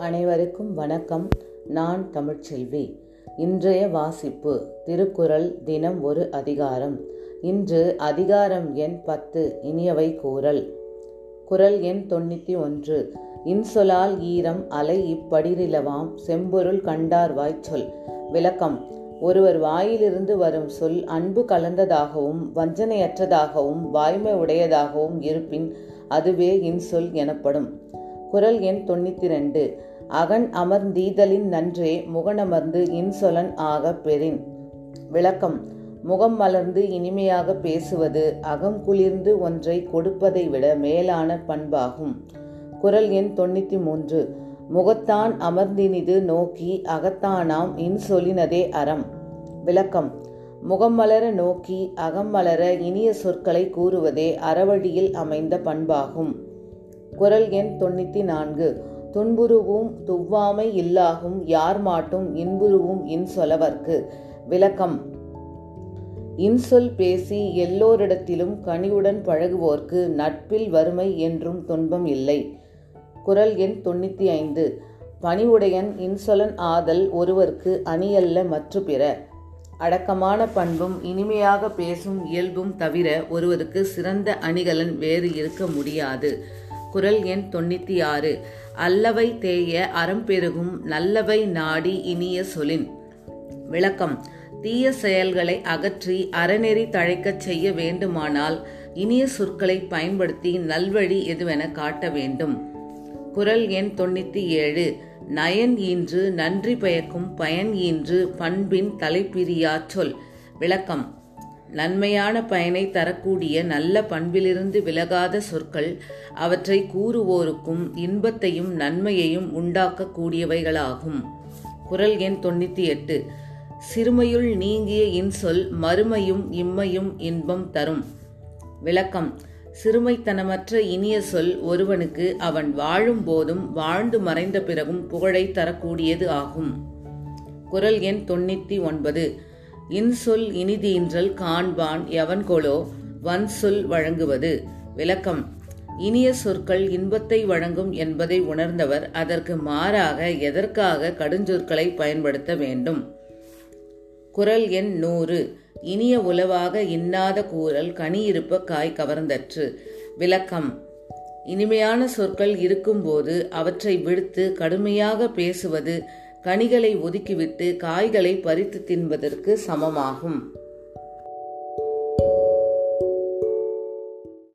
அனைவருக்கும் வணக்கம். நான் தமிழ்ச்செல்வி. இன்றைய வாசிப்பு திருக்குறள் தினம் ஒரு அதிகாரம். இன்று அதிகாரம் எண் பத்து இனியவை கூறல். குறள் எண் தொண்ணூற்றி ஒன்று இன்சொலால் ஈரம் அலை இப்படிரிலவாம் செம்பொருள் கண்டார் வாய்ச்சொல் விளக்கம் ஒருவர் வாயிலிருந்து வரும் சொல் அன்பு கலந்ததாகவும் வஞ்சனையற்றதாகவும் வாய்மை உடையதாகவும் இருப்பின் அதுவே இன்சொல் எனப்படும். குரல் எண் தொண்ணூற்றி ரெண்டு அகன் அமர்ந்தீதலின் நன்றே முகனமர்ந்து இன்சொலன் ஆக பெறின். விளக்கம். முகம் மலர்ந்து இனிமையாக பேசுவது அகம் குளிர்ந்து ஒன்றை கொடுப்பதை விட மேலான பண்பாகும். குரல் எண் தொண்ணூற்றி மூன்று முகத்தான் அமர்ந்தினிது நோக்கி அகத்தானாம் இன்சொலினதே அறம். விளக்கம். முகம் மலர நோக்கி அகம் மலர இனிய சொற்களை கூறுவதே அறவழியில் அமைந்த பண்பாகும். குரல் எண் தொண்ணூற்றி நான்கு. துன்புருவும் துவ்வாமை இல்லாகும் யார் மாட்டும் இன்புருவும் இன்சொலவர்க்கு விளக்கம். இன்சொல் பேசி எல்லோரிடத்திலும் கனிவுடன் பழகுவோர்க்கு நட்பில் வறுமை என்றும் துன்பம் இல்லை. குரல் எண் தொண்ணூற்றி ஐந்து. பணிவுடையன் இன்சொலன் ஆதல் ஒருவர்க்கு அணியல்ல மற்ற பிற. அடக்கமான பண்பும் இனிமையாக பேசும் இயல்பும் தவிர ஒருவருக்கு சிறந்த அணிகலன் வேறு இருக்க முடியாது. குரல் எண் தொண்ணூற்றி ஆறு அல்லவை தேய அறம் பெருகும் நல்லவை நாடி இனிய சொலின் விளக்கம். தீய செயல்களை அகற்றி அறநெறி தழைக்கச் செய்ய வேண்டுமானால் இனிய சொற்களை பயன்படுத்தி நல்வழி எதுவென காட்ட வேண்டும். குரல் எண் தொண்ணூற்றி ஏழு நயன் ஈன்று நன்றி பயக்கும் பயன் ஈன்று பண்பின் தலைப்பிரியா சொல். விளக்கம். நன்மையான பயனை தரக்கூடிய நல்ல பண்பிலிருந்து விலகாத சொற்கள் அவற்றை கூறுவோருக்கும் இன்பத்தையும் நன்மையையும் உண்டாக்கக்கூடியவைகளாகும். குரல் எண் தொண்ணூற்றி எட்டு. சிறுமையுள் நீங்கிய இன்சொல் மறுமையும் இம்மையும் இன்பம் தரும். விளக்கம். சிறுமைத்தனமற்ற இனிய சொல் ஒருவனுக்கு அவன் வாழும் போதும் வாழ்ந்து மறைந்த பிறகும் புகழை தரக்கூடியது ஆகும். குரல் எண் தொண்ணூற்றி ஒன்பது. இன்சொல் இனிதீன்றல் காண்பான் எவன்கொலோ வன்சொல் வழங்குவது. விளக்கம். இனிய சொற்கள் இன்பத்தை வழங்கும் என்பதை உணர்ந்தவர் அதற்கு மாறாக எதற்காக கடுஞ்சொற்களை பயன்படுத்த வேண்டும்? குரல் எண் நூறு. இனிய உளவாக இன்னாத கூறல் கனியிருப்ப காய் கவர்ந்தற்று. விளக்கம். இனிமையான சொற்கள் இருக்கும்போது அவற்றை விடுத்து கடுமையாக பேசுவது கனிகளை ஒதுக்கிவிட்டு காய்களை பறித்து தின்பதற்கு சமமாகும்.